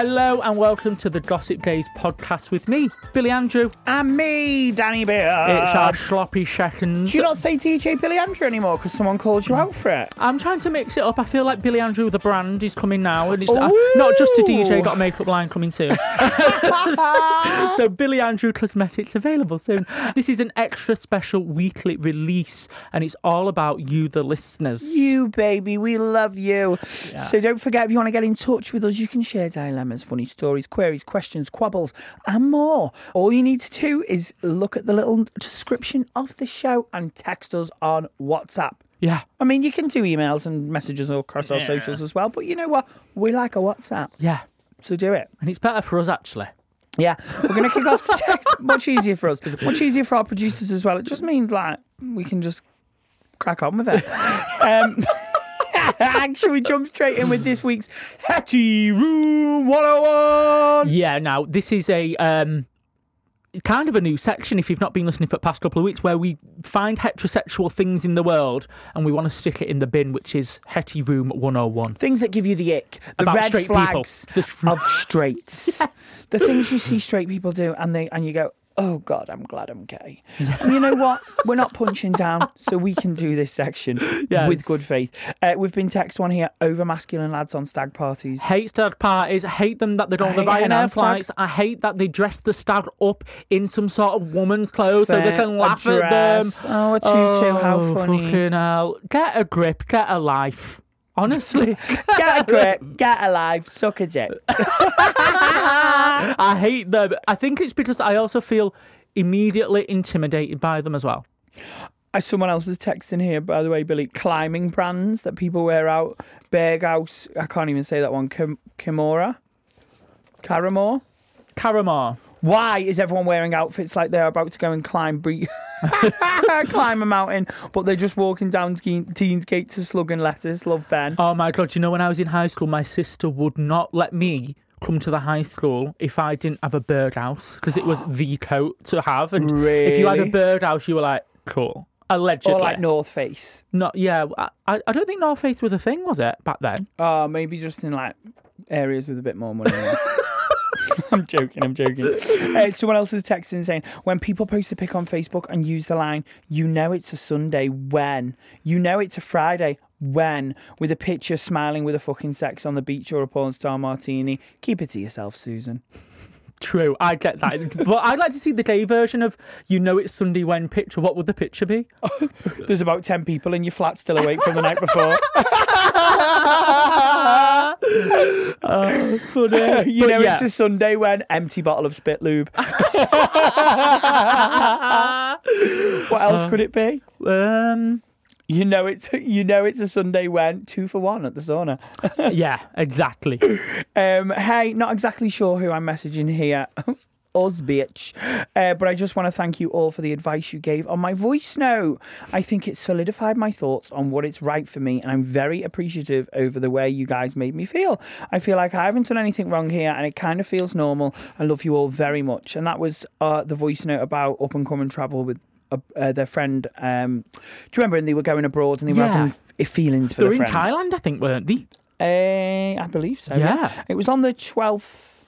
Hello and welcome to the Gossip Gays podcast with me, Billy Andrew. And me, Danny Beer. it's our sloppy seconds. Do you not say DJ Billy Andrew anymore because someone called you out for it? I'm trying to mix it up. I feel like Billy Andrew, the brand, is coming now, and it's uh, not just a DJ. Got a makeup line coming soon. so Billy Andrew Cosmetics available soon. This is an extra special weekly release, and it's all about you, the listeners. You, baby, we love you. So don't forget, if you want to get in touch with us, you can share dilemmas, funny stories, queries, questions, quabbles, and more. All you need to do is look at the little description of the show and text us on WhatsApp. Yeah, I mean, you can do emails and messages across our socials as well, but you know what? We like a WhatsApp, yeah, so do it. and it's better for us actually. Yeah, we're going to kick off today. Much easier for us. Because it's much easier for our producers as well. It just means like we can just crack on with it. Um, should we jump straight in with this week's Hetty Room 101? Yeah, now this is a um kind of a new section if you've not been listening for the past couple of weeks where we find heterosexual things in the world and we want to stick it in the bin which is Hetty Room 101. Things that give you the ick, the About red straight people. flags The- of straights, yes. the things you see straight people do, and they and you go, "Oh God, I'm glad I'm gay." And you know what? We're not punching down, so we can do this section Yes. with good faith. Uh, we've been text one here over masculine lads on stag parties. Hate stag parties. Hate them that they don't the Ryanair flights. I hate that they dress the stag up in some sort of woman's clothes so they can laugh at them. Oh, a tutu, how Oh, funny. Fucking hell. Get a grip. Get a life. Honestly. Get a grip, get a life, suck a dick. I hate them. I think it's because I also feel immediately intimidated by them as well. Uh, Someone else is texting here, by the way, Billy. Climbing brands that people wear out. Berghaus, I can't even say that one. Kim- Kimura? Caramore? Caramar. Why is everyone wearing outfits like they're about to go and climb bre- climb a mountain, but they're just walking down Teen- Teens Gate to Slug and Lettuce? Love Ben. Oh my god! You know, when I was in high school, my sister would not let me come to the high school if I didn't have a Berghaus because it was the coat to have. And if you had a Really? Berghaus, you were like, cool. Allegedly, Or like North Face. not yeah. I, I don't think North Face was a thing, was it back then? Oh, maybe just in like areas with a bit more money. I'm joking, I'm joking. Uh, someone else is texting saying, when people post a pic on Facebook and use the line, you know it's a Sunday, when? You know it's a Friday, when? With a picture smiling with a fucking sex on the beach or a porn star martini. Keep it to yourself, Susan. True, I get that. but I'd like to see the gay version of you know it's Sunday when picture. What would the picture be? There's about 10 people in your flat still awake from the night before. Funny. you But know yeah. it's a Sunday when empty bottle of spit lube. what else could it be? Um, You know it's you know it's a Sunday when two for one at the sauna. yeah, exactly. Um, hey, not exactly sure who I'm messaging here. Us, bitch. Uh, but I just want to thank you all for the advice you gave on my voice note. I think it solidified my thoughts on what it's right for me, and I'm very appreciative over the way you guys made me feel. I feel like I haven't done anything wrong here, and it kind of feels normal. I love you all very much. And that was uh, the voice note about up and coming travel with. Uh, uh, their friend, um, do you remember? when they were going abroad and they were Yeah. having feelings for They're in friend. Thailand, I think, weren't they? Uh, I believe so. Yeah. It was on the 12th.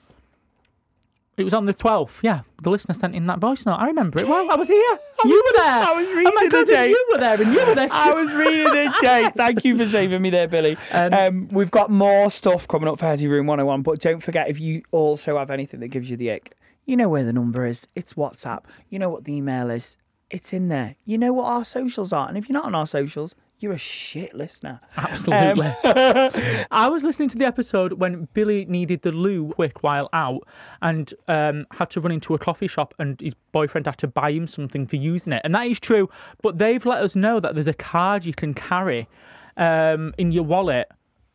It was on the 12th, yeah. The listener sent in that voice note. I remember it well. I was here. you were there. I was Oh my reading God, the date. You were there and you were there too. I was reading it, Jay. Thank you for saving me there, Billy. Um, Um, we've got more stuff coming up for Hetty Room 101, but don't forget if you also have anything that gives you the ick, you know where the number is. It's WhatsApp. You know what the email is. It's in there. You know what our socials are. And if you're not on our socials, you're a shit listener. Absolutely. Um, I was listening to the episode when Billy needed the loo quick while out and um, had to run into a coffee shop and his boyfriend had to buy him something for using it. And that is true. But they've let us know that there's a card you can carry um, in your wallet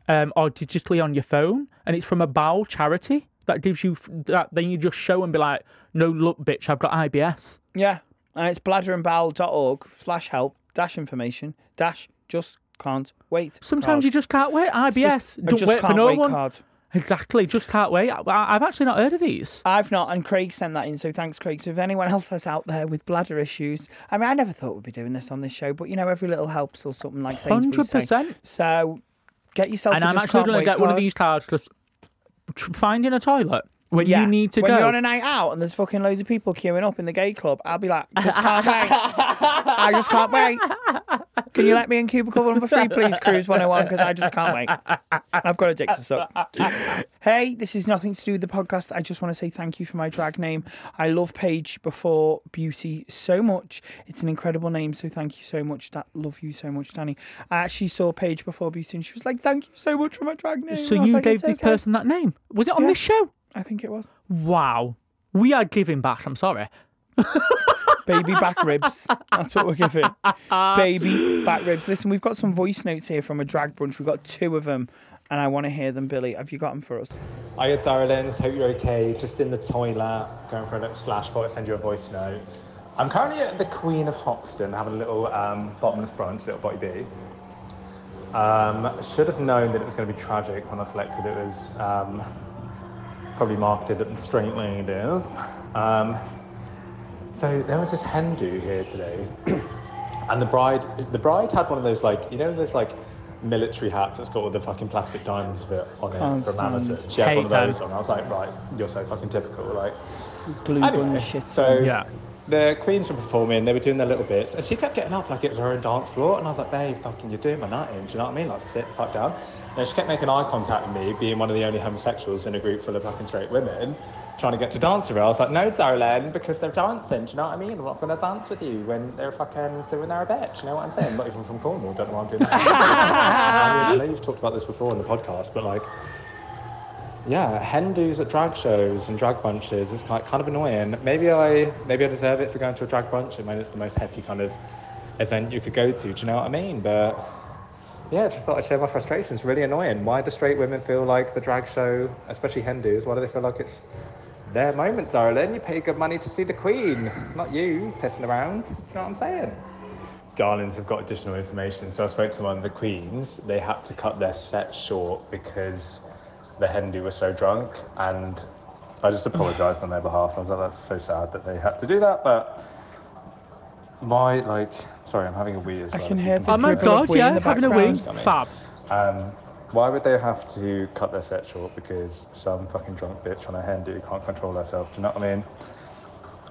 um, or digitally on your phone. And it's from a bowel charity that gives you that. Then you just show and be like, no, look, bitch, I've got IBS. Yeah. And it's bladderandbowel.org slash help dash information dash just can't wait. Sometimes you just can't wait. IBS. just, Don't wait for no wait one. card. Exactly. Just can't wait. I, I've actually not heard of these. I've not, and Craig sent that in, so thanks, Craig. So if anyone else is out there with bladder issues, I mean, I never thought we'd be doing this on this show, but you know, every little helps or something like Sainsbury's 100%. So get yourself. and I'm Just actually going to get one of these cards because finding a toilet when Yeah. you need to when go. you're on a night out and there's fucking loads of people queuing up in the gay club, I'll be like, just can't wait. I just can't wait. Can you let me in cubicle number three, please, Cruise 101? Because I just can't wait. I've got a dick to suck. Hey, this is nothing to do with the podcast. I just want to say thank you for my drag name. I love Paige Before Beauty so much. It's an incredible name, so thank you so much. That love you so much, Danny. I actually saw Paige Before Beauty and she was like, "Thank you so much for my drag name." so And I was you like, gave this okay." person that name? Was it on Yeah. this show? I think it was. Wow. We are giving back. I'm sorry. Baby back ribs. That's what we're giving. Baby back ribs. Listen, we've got some voice notes here from a drag brunch. We've got two of them, and I want to hear them. Billy, have you got them for us? Hiya, darlings. Hope you're okay. Just in the toilet, going for a little slash. Thought I'd send you a voice note. I'm currently at the Queen of Hoxton having a little um, bottomless brunch, little body bee. Um, should have known that it was going to be tragic when I selected it was um, probably marketed at the straight ladies. Um, so there was this hen do here today, and the bride, the bride had one of those like, you know, those like military hats that's got all the fucking plastic diamonds of it on it from stand. Amazon. She had Hate one of those them. on. I was like, right, you're so fucking typical. Like, Glue anyway, gun shit. so Yeah. The queens were performing, they were doing their little bits, and she kept getting up like it was her own dance floor. And I was like, babe, fucking, you're doing my nutting. Do you know what I mean? Like, sit fuck down. And she kept making eye contact with me, being one of the only homosexuals in a group full of fucking straight women, trying to get to dance with her. I was like, no, darling, because they're dancing. Do you know what I mean? I'm not going to dance with you when they're fucking doing their bit. Do you know what I'm saying? Not even from Cornwall. Don't know why I'm doing that. I, mean, I know you've talked about this before on the podcast, but like, yeah, hen do's at drag shows and drag bunches is kind of annoying. Maybe I maybe I deserve it for going to a drag bunch. I mean, it's the most hetty kind of event you could go to. Do you know what I mean? But yeah, just thought I'd share my frustrations. Really annoying. Why do straight women feel like the drag show, especially hen do's, why do they feel like it's their moment, darling? You pay good money to see the queen, not you pissing around. Do you know what I'm saying? Darlings have got additional information. So I spoke to one of the queens. They had to cut their set short because the Hendy was so drunk. And I just apologised on their behalf. I was like, that's so sad that they had to do that. But my, like, sorry, I'm having a wee as I can hear Oh my God, wee yeah. Having a background. Fab. um, why would they have to cut their set short because some fucking drunk bitch on a Hendy can't control herself? Do you know what I mean?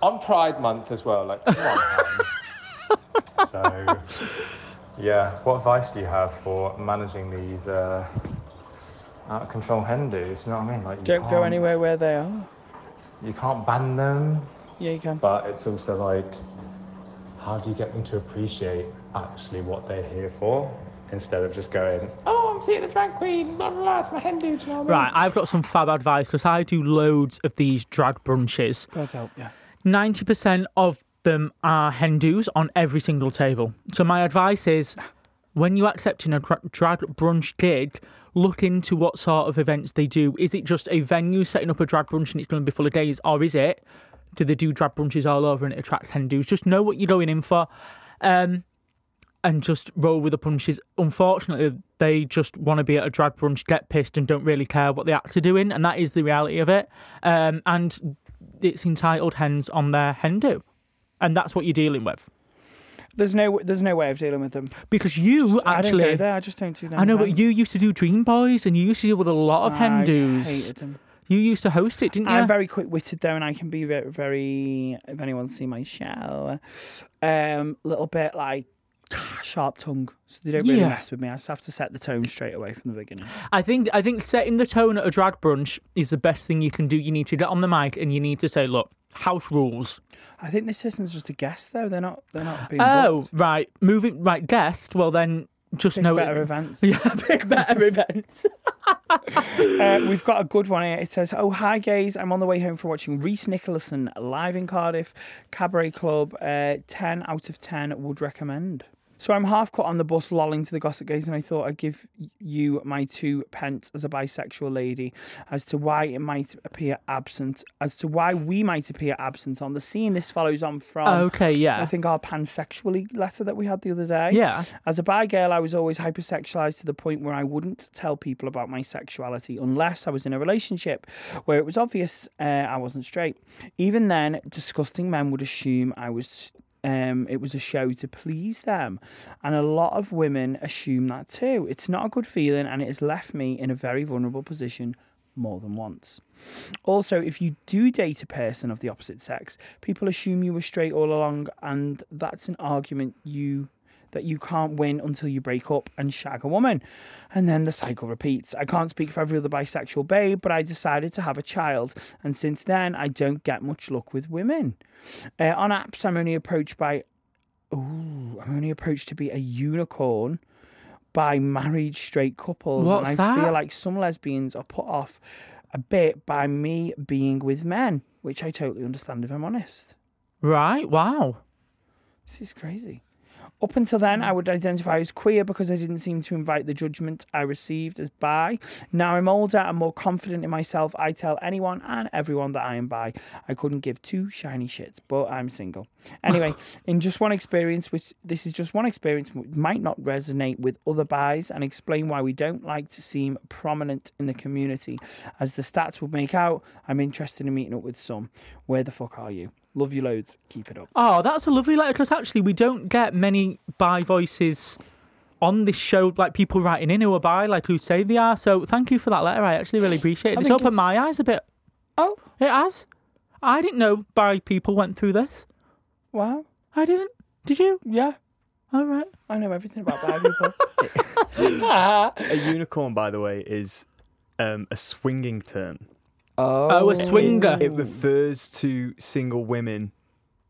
On Pride Month as well, like, come on, hun. So, yeah, what advice do you have for managing these uh, out of control hen do's? You know what I mean? Like, you Don't go anywhere where they are. You can't ban them, Yeah, you can. but it's also like, how do you get them to appreciate actually what they're here for instead of just going, oh, I'm seeing a drag queen, blah, blah, blah, it's my hen do, do you know what I mean? Right, I've got some fab advice because I do loads of these drag brunches. God help you. 90% of them are hen do's on every single table. So my advice is when you're accepting a dra- drag brunch gig, look into what sort of events they do. Is it just a venue setting up a drag brunch and it's going to be full of days, or is it do they do drag brunches all over and it attracts hen do's? Just know what you're going in for. Um, and just roll with the punches. Unfortunately, they just want to be at a drag brunch, get pissed, and don't really care what the acts are doing, and that is the reality of it. Um, and it's entitled hens on their hen do, and that's what you're dealing with. There's no there's no way of dealing with them. Because you I don't actually, go there. I just don't do that. I know, but you used to do Dream Boys, and you used to deal with a lot of hen I do's. hated them. You used to host it, didn't you? I'm very quick witted though, and I can be very, very. If anyone's seen my show, um, a little bit like sharp tongue, so they don't really Yeah. mess with me. I just have to set the tone straight away from the beginning. I think I think setting the tone at a drag brunch is the best thing you can do. You need to get on the mic and you need to say, "Look, house rules." I think this person's just a guest though. They're not. They're not being. Oh, booked. right, moving right guest. Well, then just Pick know better it. events. Yeah, pick better events. Uh, we've got a good one here. It says, "Oh hi gays, I'm on the way home from watching Reese Nicholson live in Cardiff Cabaret Club. Uh, ten out of ten would recommend." So I'm half caught on the bus, lolling to the gossip gays, and I thought I'd give you my two pence as a bisexual lady as to why it might appear absent, as to why we might appear absent on the scene. This follows on from okay, yeah, I think our pansexually letter that we had the other day. yeah. As a bi girl, I was always hypersexualized to the point where I wouldn't tell people about my sexuality unless I was in a relationship where it was obvious uh, I wasn't straight. Even then, disgusting men would assume I was. Um, it was a show to please them, and a lot of women assume that too. It's not a good feeling, and it has left me in a very vulnerable position more than once. Also, if you do date a person of the opposite sex, people assume you were straight all along, and that's an argument you that you can't win until you break up and shag a woman. And then the cycle repeats. I can't speak for every other bisexual babe, but I decided to have a child, and since then I don't get much luck with women. Uh, on apps, I'm only approached by Ooh, I'm only approached to be a unicorn by married straight couples. What's and I that? feel like some lesbians are put off a bit by me being with men, which I totally understand if I'm honest. Right. Wow. This is crazy. Up until then, I would identify as queer because I didn't seem to invite the judgment I received as bi. Now I'm older and more confident in myself. I tell anyone and everyone that I am bi. I couldn't give two shiny shits, but I'm single. Anyway, in just one experience, which this is just one experience, which might not resonate with other bis, and explain why we don't like to seem prominent in the community. As the stats would make out, I'm interested in meeting up with some. Where the fuck are you? Love you loads. Keep it up. Oh, that's a lovely letter because actually we don't get many bi voices on this show, like people writing in who are bi, like who say they are. So thank you for that letter. I actually really appreciate it. I It's opened it's- my eyes a bit. Oh, It has. I didn't know bi people went through this. wow. I didn't. Did you? Yeah. All right. I know everything about bi people. A unicorn, by the way, is um, a swinging term. Oh, a swinger. It refers to single women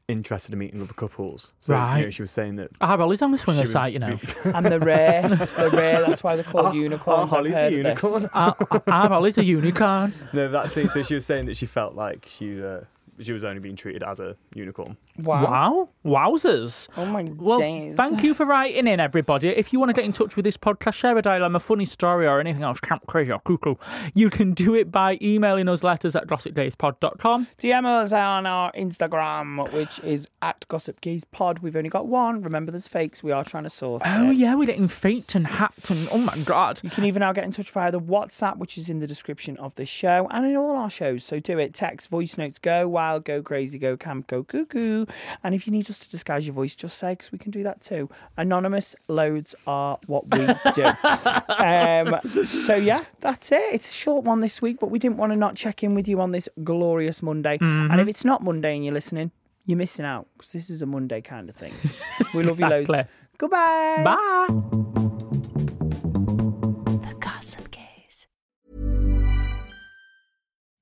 interested in meeting other couples. So, you know, Right. she was saying that. Ah, Ollie's on the she swinger was site, you know. be- and the rare, the rare. That's why they're called Oh, unicorns. oh, I've Holly's a heard unicorn. Our, our Ollie's a unicorn. no, that's it. So she was saying that she felt like she uh, she was only being treated as a unicorn. Wow. Wow. Wowzers. Oh my Well, days. thank you for writing in, everybody. If you want to get in touch with this podcast, share a dilemma, funny story, or anything else, camp crazy or cuckoo, you can do it by emailing us letters at gossipgayspod.com. DM us on our Instagram, which is at Gossip Gays Pod. We've only got one. Remember, there's fakes. We are trying to sort. Oh, it. yeah, we're getting faked and hacked, and oh my God. You can even now get in touch via the WhatsApp, which is in the description of this show and in all our shows. So do it. Text, voice notes, go wild, go crazy, go camp, go cuckoo. And if you need us to disguise your voice, just say, because we can do that too. Anonymous loads are what we do. um, so yeah, that's it. It's a short one this week, but we didn't want to not check in with you on this glorious Monday. And if it's not Monday and you're listening, you're missing out because this is a Monday kind of thing. We love you Exactly. loads. Goodbye. Bye.